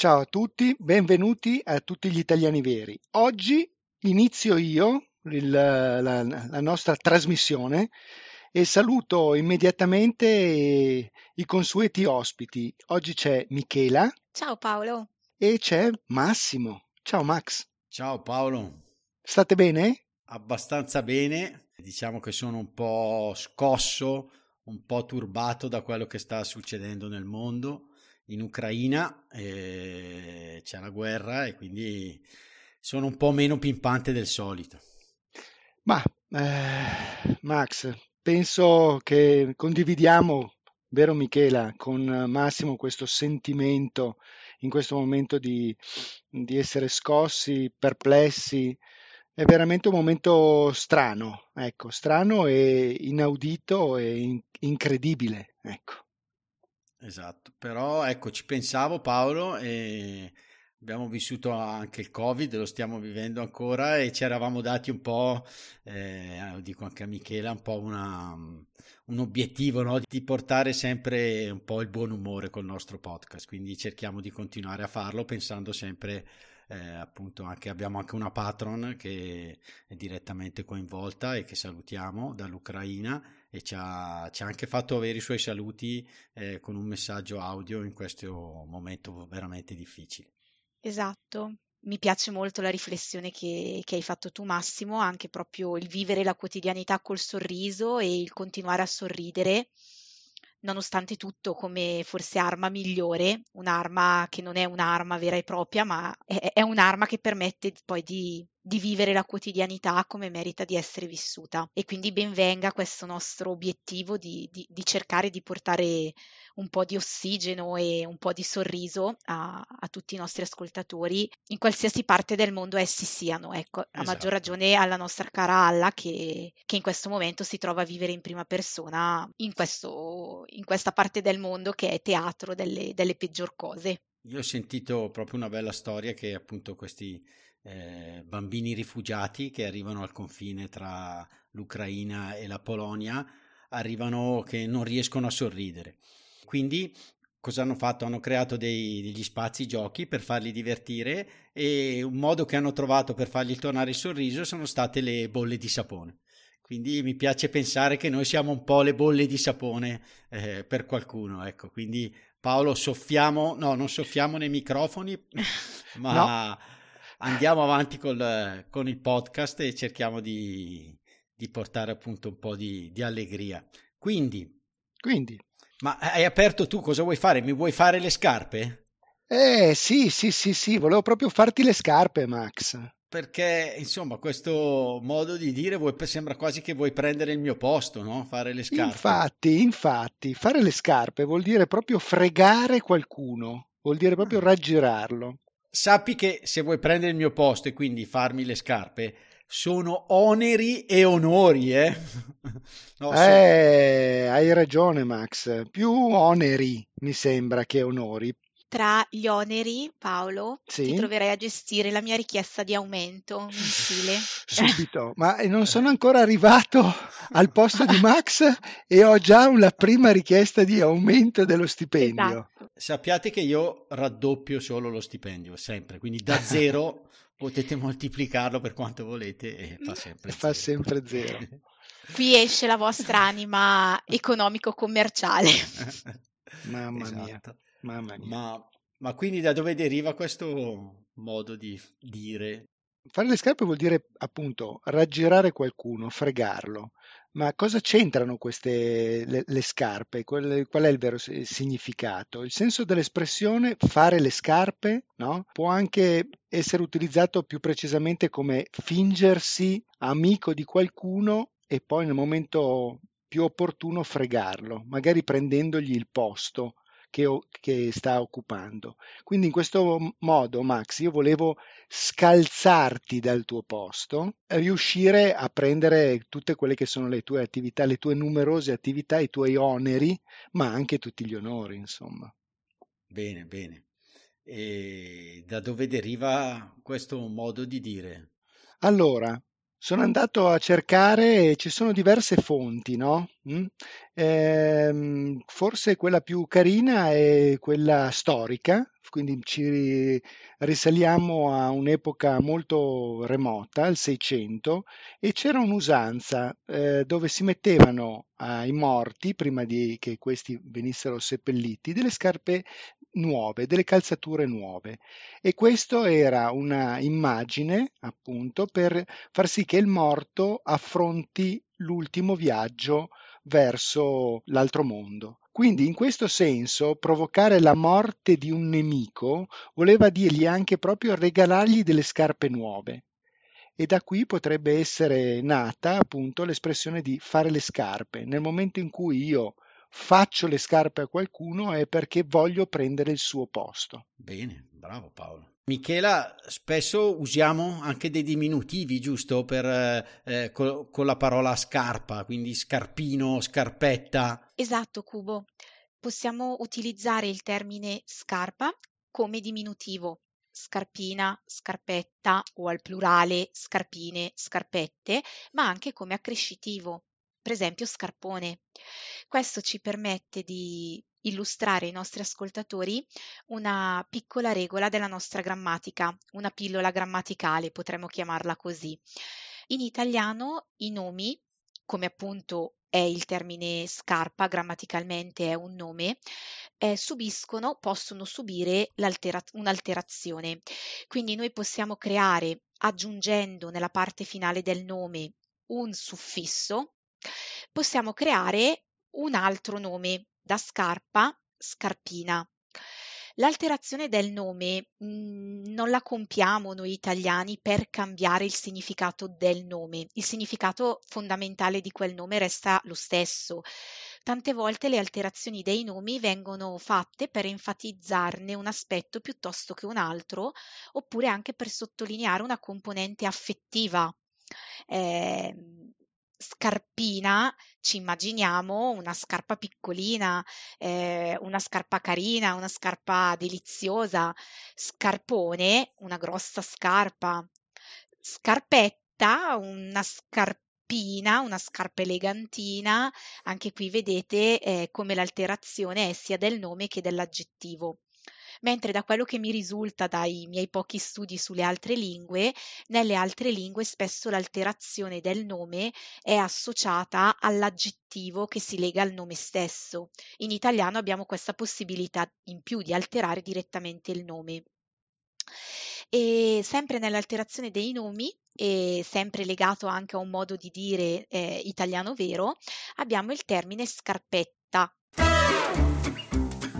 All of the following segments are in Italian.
Ciao a tutti, benvenuti a tutti gli italiani veri. Oggi inizio io il, la, la nostra trasmissione e saluto immediatamente i consueti ospiti. Oggi c'è Michela. Ciao Paolo. E c'è Massimo. Ciao Max. Ciao Paolo. State bene? Abbastanza bene. Diciamo che sono un po' scosso, un po' turbato da quello che sta succedendo nel mondo in Ucraina eh, c'è la guerra e quindi sono un po' meno pimpante del solito. Ma eh, Max, penso che condividiamo, vero Michela, con Massimo questo sentimento in questo momento di, di essere scossi, perplessi. È veramente un momento strano, ecco, strano e inaudito e in- incredibile, ecco. Esatto, però ecco, ci pensavo Paolo e abbiamo vissuto anche il Covid, lo stiamo vivendo ancora e ci eravamo dati un po', eh, dico anche a Michela, un po' una, un obiettivo no? di portare sempre un po' il buon umore col nostro podcast, quindi cerchiamo di continuare a farlo pensando sempre eh, appunto anche, abbiamo anche una patron che è direttamente coinvolta e che salutiamo dall'Ucraina e ci ha, ci ha anche fatto avere i suoi saluti eh, con un messaggio audio in questo momento veramente difficile. Esatto, mi piace molto la riflessione che, che, hai fatto tu Massimo, anche proprio il vivere la quotidianità col sorriso e il continuare a sorridere nonostante tutto come forse arma migliore, un'arma che non è un'arma vera e propria, ma è, è un'arma che permette poi di, di, vivere la quotidianità come merita di essere vissuta. E quindi ben venga questo nostro obiettivo di, di, di cercare di portare un po' di ossigeno e un po' di sorriso a, a, tutti i nostri ascoltatori in qualsiasi parte del mondo essi siano. Ecco, esatto. a maggior esatto. ragione alla nostra cara Alla che, che, in questo momento si trova a vivere in prima persona in, questo, in questa parte del mondo che è teatro delle, delle peggior cose. Io ho sentito proprio una bella storia che appunto questi eh, bambini rifugiati che arrivano al confine tra l'Ucraina e la Polonia arrivano che non riescono a sorridere quindi cosa hanno fatto? Hanno creato dei, degli spazi giochi per farli divertire e un modo che hanno trovato per fargli tornare il sorriso sono state le bolle di sapone. Quindi mi piace pensare che noi siamo un po' le bolle di sapone eh, per qualcuno, ecco. Quindi Paolo soffiamo, no, non soffiamo nei microfoni, ma no. Andiamo avanti col, con il podcast e cerchiamo di, di portare appunto un po' di, di allegria. Quindi, Quindi, ma hai aperto tu, cosa vuoi fare? Mi vuoi fare le scarpe? Eh sì, sì, sì, sì, volevo proprio farti le scarpe, Max. Perché, insomma, questo modo di dire vuoi, sembra quasi che vuoi prendere il mio posto, no? Fare le scarpe. Infatti, infatti, fare le scarpe vuol dire proprio fregare qualcuno, vuol dire proprio ah. raggirarlo. Sappi che se vuoi prendere il mio posto e quindi farmi le scarpe, sono oneri e onori, eh? No, eh, so... hai ragione, Max. Più oneri mi sembra che onori. Tra gli oneri, Paolo, sì? ti troverai a gestire la mia richiesta di aumento mensile. Subito, ma non sono ancora arrivato al posto di Max e ho già una prima richiesta di aumento dello stipendio. Esatto. Sappiate che io raddoppio solo lo stipendio, sempre, quindi da zero potete moltiplicarlo per quanto volete e fa sempre fa zero. sempre zero. Qui esce la vostra anima economico-commerciale. Mamma esatto. mia, mamma mia. Ma, ma quindi da dove deriva questo modo di dire? Fare le scarpe vuol dire appunto raggirare qualcuno, fregarlo. Ma cosa c'entrano queste le, le scarpe? Qual, qual, è il vero significato? Il senso dell'espressione fare le scarpe no? può anche essere utilizzato più precisamente come fingersi amico di qualcuno e poi nel momento più opportuno fregarlo, magari prendendogli il posto che, che sta occupando. Quindi in questo modo, Max, io volevo scalzarti dal tuo posto, riuscire a prendere tutte quelle che sono le tue attività, le tue numerose attività, i tuoi oneri, ma anche tutti gli onori, insomma. Bene, bene. E da dove deriva questo modo di dire? Allora, sono andato a cercare, ci sono diverse fonti, no? Mm? Ehm, forse quella più carina è quella storica, quindi ci risaliamo a un'epoca molto remota, il 600, e c'era un'usanza eh, dove si mettevano ai morti, prima di che questi venissero seppelliti, delle scarpe nuove, delle calzature nuove. E questo era una immagine, appunto, per far sì che il morto affronti l'ultimo viaggio verso l'altro mondo. Quindi in questo senso provocare la morte di un nemico voleva dirgli anche proprio regalargli delle scarpe nuove. E da qui potrebbe essere nata appunto l'espressione di fare le scarpe. Nel momento in cui io faccio le scarpe a qualcuno è perché voglio prendere il suo posto. Bene, bravo Paolo. Michela, spesso usiamo anche dei diminutivi, giusto, per, eh, eh con, con la parola scarpa, quindi scarpino, scarpetta. Esatto, Cubo. Possiamo utilizzare il termine scarpa come diminutivo, scarpina, scarpetta o al plurale scarpine, scarpette, ma anche come accrescitivo, per esempio scarpone. Questo ci permette di illustrare ai nostri ascoltatori una piccola regola della nostra grammatica, una pillola grammaticale, potremmo chiamarla così. In italiano i nomi, come appunto è il termine scarpa, grammaticalmente è un nome, eh, subiscono, possono subire un'alterazione. Quindi noi possiamo creare, aggiungendo nella parte finale del nome un suffisso, possiamo creare un altro nome da scarpa, scarpina. L'alterazione del nome mh, mhmm, non la compiamo noi italiani per cambiare il significato del nome. Il significato fondamentale di quel nome resta lo stesso. Tante volte le alterazioni dei nomi vengono fatte per enfatizzarne un aspetto piuttosto che un altro, oppure anche per sottolineare una componente affettiva. Eh, scarpina ci immaginiamo una scarpa piccolina, eh, una scarpa carina, una scarpa deliziosa, scarpone, una grossa scarpa, scarpetta, una scarpina, una scarpa elegantina, anche qui vedete eh, come l'alterazione è sia del nome che dell'aggettivo mentre da quello che mi risulta dai miei pochi studi sulle altre lingue, nelle altre lingue spesso l'alterazione del nome è associata all'aggettivo che si lega al nome stesso. In italiano abbiamo questa possibilità in più di alterare direttamente il nome. E sempre nell'alterazione dei nomi, e sempre legato anche a un modo di dire eh, italiano vero, abbiamo il termine scarpetta.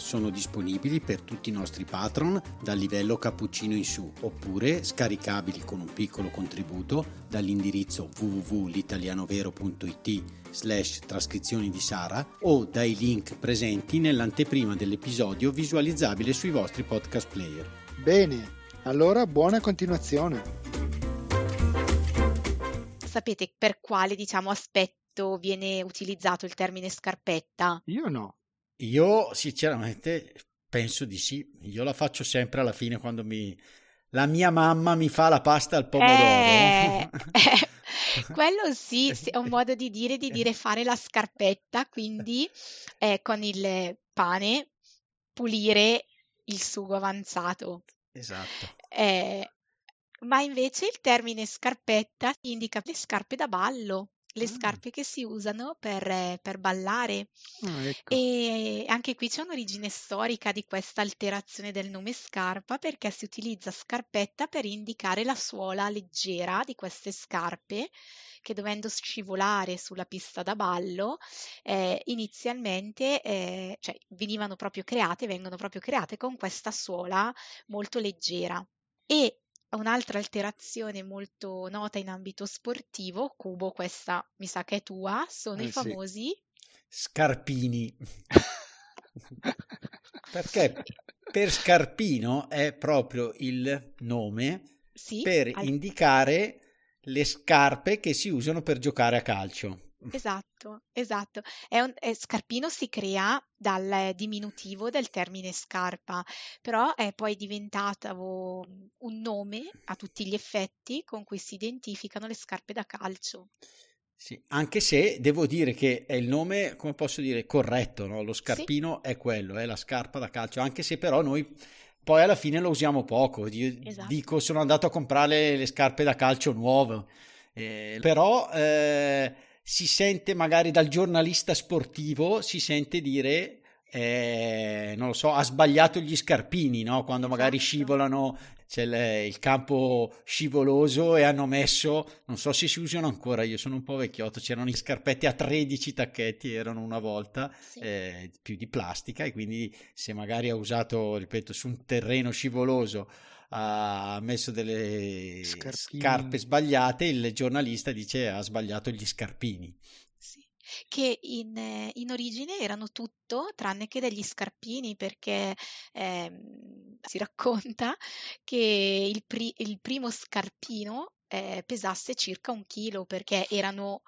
Sono disponibili per tutti i nostri patron dal livello cappuccino in su oppure scaricabili con un piccolo contributo dall'indirizzo www.litalianovero.it slash trascrizioni di Sara o dai link presenti nell'anteprima dell'episodio visualizzabile sui vostri podcast player. Bene, allora buona continuazione. Sapete per quale diciamo aspetto viene utilizzato il termine scarpetta? Io no. Io sinceramente penso di sì, io la faccio sempre alla fine quando mi... La mia mamma mi fa la pasta al pomodoro. Eh, eh, quello sì, è un modo di dire, di dire fare la scarpetta, quindi eh, con il pane pulire il sugo avanzato. Esatto. Eh, ma invece il termine scarpetta indica le scarpe da ballo le scarpe che si usano per, per ballare. Ah, ecco. E anche qui c'è un'origine storica di questa alterazione del nome scarpa perché si utilizza scarpetta per indicare la suola leggera di queste scarpe che dovendo scivolare sulla pista da ballo, eh, inizialmente eh, cioè, venivano proprio create, vengono proprio create con questa suola molto leggera. E un'altra alterazione molto nota in ambito sportivo, Cubo, questa mi sa che è tua, sono Eh, i sì. famosi Scarpini. Perché per Scarpino è proprio il nome sì, per al- indicare le scarpe che si usano per giocare a calcio. Esatto, esatto. È un- è- scarpino si crea dal diminutivo del termine scarpa, però è poi diventato un nome a tutti gli effetti con cui si identificano le scarpe da calcio. Sì, anche se devo dire che è il nome, come posso dire, corretto, no? Lo Sì, scarpino è quello, è la scarpa da calcio, anche se però noi poi alla fine lo usiamo poco. Io esatto. dico, sono andato a comprare le scarpe da calcio nuove, eh, però eh, si sente magari dal giornalista sportivo, si sente dire, eh, non lo so, ha sbagliato gli scarpini, no? Quando magari Esatto. scivolano, c'è il, il campo scivoloso e hanno messo, non so se si usano ancora, io sono un po' vecchiotto, c'erano gli scarpetti a 13 tacchetti, erano una volta, Sì. eh, più di plastica e quindi se magari ha usato, ripeto, su un terreno scivoloso ha messo delle Scarpini. scarpe sbagliate, il giornalista dice ha sbagliato gli scarpini. Sì, che in, eh, in origine erano tutto tranne che degli scarpini, perché ehm, si racconta che il, pri- il primo scarpino eh, pesasse circa un chilo, perché erano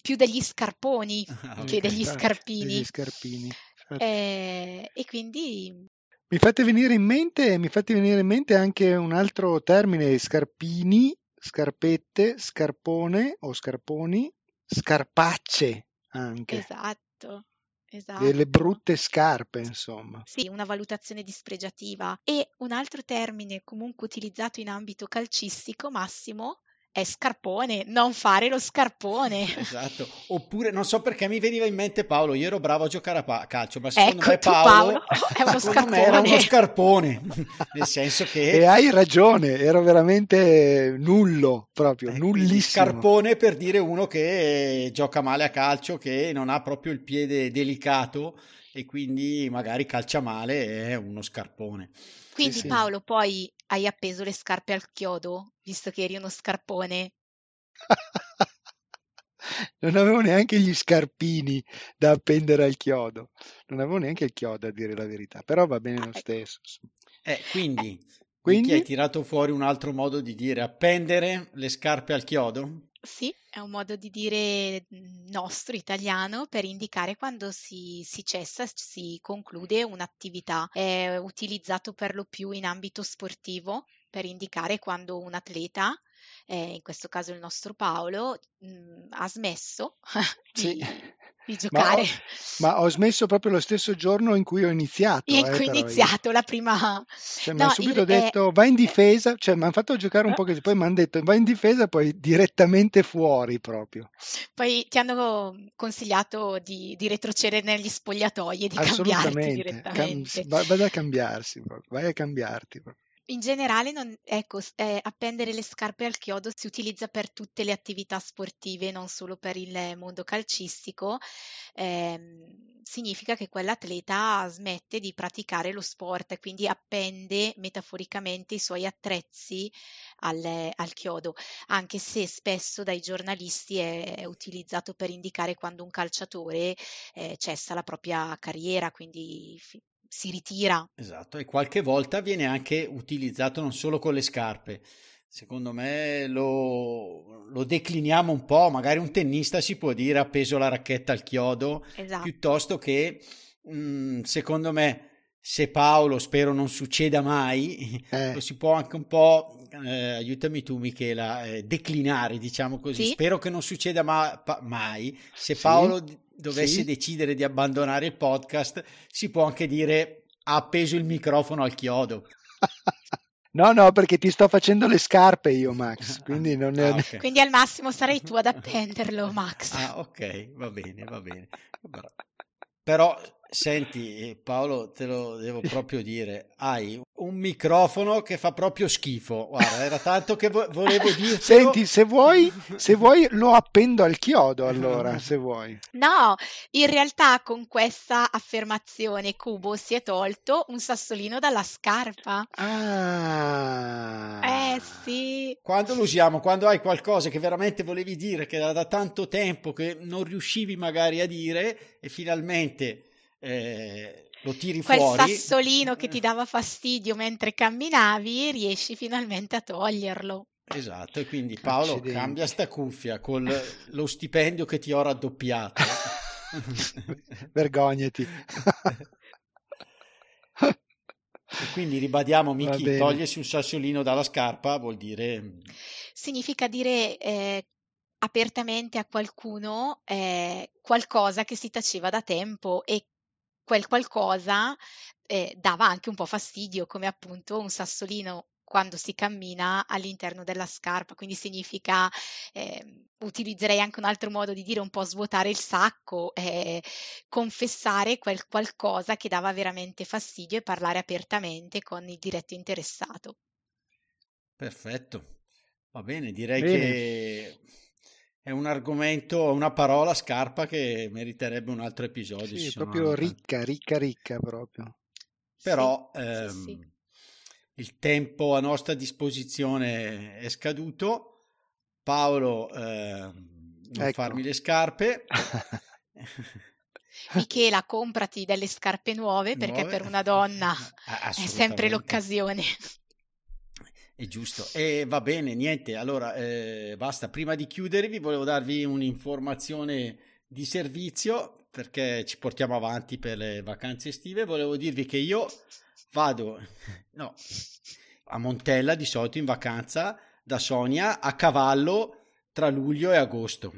più degli scarponi Ah, che degli scarpini. degli scarpini. Infatti. Eh, e quindi Mi fate venire in mente, mi fate venire in mente anche un altro termine, scarpini, scarpette, scarpone o scarponi, scarpacce anche, esatto, delle esatto. brutte scarpe, insomma. Sì, una valutazione dispregiativa. E un altro termine comunque utilizzato in ambito calcistico, Massimo, è scarpone, non fare lo scarpone. Esatto, oppure non so perché mi veniva in mente Paolo, io ero bravo a giocare a pa- calcio, ma secondo Ecco, me Paolo, Paolo è uno secondo me era uno scarpone. scarpone, nel senso E che hai ragione, ero veramente nullo, proprio, eh, nullissimo. scarpone per dire uno che gioca male a calcio, che non ha proprio il piede delicato e quindi magari calcia male, è uno scarpone. Quindi sì. Paolo, poi hai appeso le scarpe al chiodo, visto che eri uno scarpone. Non avevo neanche gli scarpini da appendere al chiodo, non avevo neanche il chiodo a dire la verità, però va bene Ah, lo ecco. stesso. Eh, Eh, quindi, Vicky, Quindi, hai tirato fuori un altro modo di dire appendere le scarpe al chiodo? Sì, è un modo di dire mm, nostro, italiano, per indicare quando si, si cessa, si conclude un'attività. È utilizzato per lo più in ambito sportivo per indicare quando un atleta, eh, in questo caso il nostro Paolo, mm, ha smesso sì, di, di ma ho, giocare. ma ho smesso proprio lo stesso giorno in cui ho iniziato, In eh, cui è però io. iniziato la prima... Cioè, mi hanno No, subito il- è- detto vai in difesa, cioè mi hanno fatto giocare un po' così, poi mi hanno detto vai in difesa, poi direttamente fuori proprio. Poi ti hanno consigliato di, di retrocedere negli spogliatoi e di cambiarti Cam- direttamente. va- vado a cambiarsi, proprio, vai a cambiarti. proprio. In generale, non- ecco, eh, appendere le scarpe al chiodo si utilizza per tutte le attività sportive, non solo per il mondo calcistico. Ehm, significa che quell'atleta smette di praticare lo sport e quindi appende metaforicamente i suoi attrezzi al, al chiodo, anche se spesso dai giornalisti è, è utilizzato per indicare quando un calciatore eh, cessa la propria carriera, quindi si ritira. Esatto, e qualche volta viene anche utilizzato non solo con le scarpe. Secondo me lo, lo decliniamo un po', magari un tennista si può dire appeso la racchetta al chiodo, Esatto. piuttosto che, mm, secondo me, se Paolo, spero non succeda mai, Eh, lo si può anche un po', eh, aiutami tu Michela, eh, declinare, diciamo così. Sì. Spero che non succeda ma- pa- mai. Se Sì, Paolo dovesse sì. decidere di abbandonare il podcast, si può anche dire ha appeso il microfono al chiodo. No, no, perché ti sto facendo le scarpe io, Max. Quindi, non è... ah, okay. quindi al massimo sarai tu ad appenderlo, Max. Ah, ok, va bene, va bene. Però Senti Paolo, te lo devo proprio dire, hai un microfono che fa proprio schifo. Guarda, era tanto che vo- volevo dirti. Senti, se vuoi, se vuoi lo appendo al chiodo allora, se vuoi. No, in realtà con questa affermazione Cubo si è tolto un sassolino dalla scarpa. Ah. Eh sì. Quando lo usiamo? Quando hai qualcosa che veramente volevi dire, che era da tanto tempo che non riuscivi magari a dire e finalmente eh, lo tiri Quel fuori. Quel sassolino che ti dava fastidio mentre camminavi, riesci finalmente a toglierlo. Esatto, e quindi Paolo Accidenti. cambia sta cuffia con lo stipendio che ti ho raddoppiato. Vergognati. e quindi ribadiamo, Miki, togliersi un sassolino dalla scarpa vuol dire... Significa dire eh, apertamente a qualcuno eh, qualcosa che si taceva da tempo e quel qualcosa eh, dava anche un po' fastidio, come appunto un sassolino quando si cammina all'interno della scarpa, quindi significa, eh, utilizzerei anche un altro modo di dire, un po' svuotare il sacco, eh, confessare quel qualcosa che dava veramente fastidio e parlare apertamente con il diretto interessato. Perfetto, va bene, direi bene. che è un argomento, una parola scarpa che meriterebbe un altro episodio. Sì, proprio ricca, ricca, ricca proprio. Però sì, ehm, sì, sì. il tempo a nostra disposizione è scaduto. Paolo, ehm, non ecco. farmi le scarpe. Michela, comprati delle scarpe nuove perché nuove? per una donna è sempre l'occasione. È giusto. E va bene, niente. Allora, eh, basta. Prima di chiudere vi volevo darvi un'informazione di servizio perché ci portiamo avanti per le vacanze estive. Volevo dirvi che io vado no, a Montella di solito in vacanza da Sonia a cavallo tra luglio e agosto.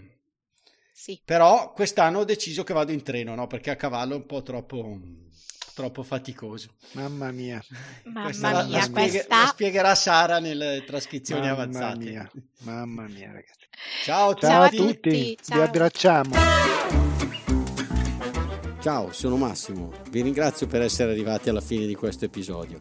Sì. Però quest'anno ho deciso che vado in treno, no? Perché a cavallo è un po' troppo troppo faticoso. Mamma mia. Mamma questa mia, la, spieghe, questa... la spiegherà Sara nelle trascrizioni Mamma avanzate. Mia. Mamma mia, ragazzi. Ciao, ciao a tutti, ciao. vi abbracciamo. Ciao, sono Massimo. Vi ringrazio per essere arrivati alla fine di questo episodio.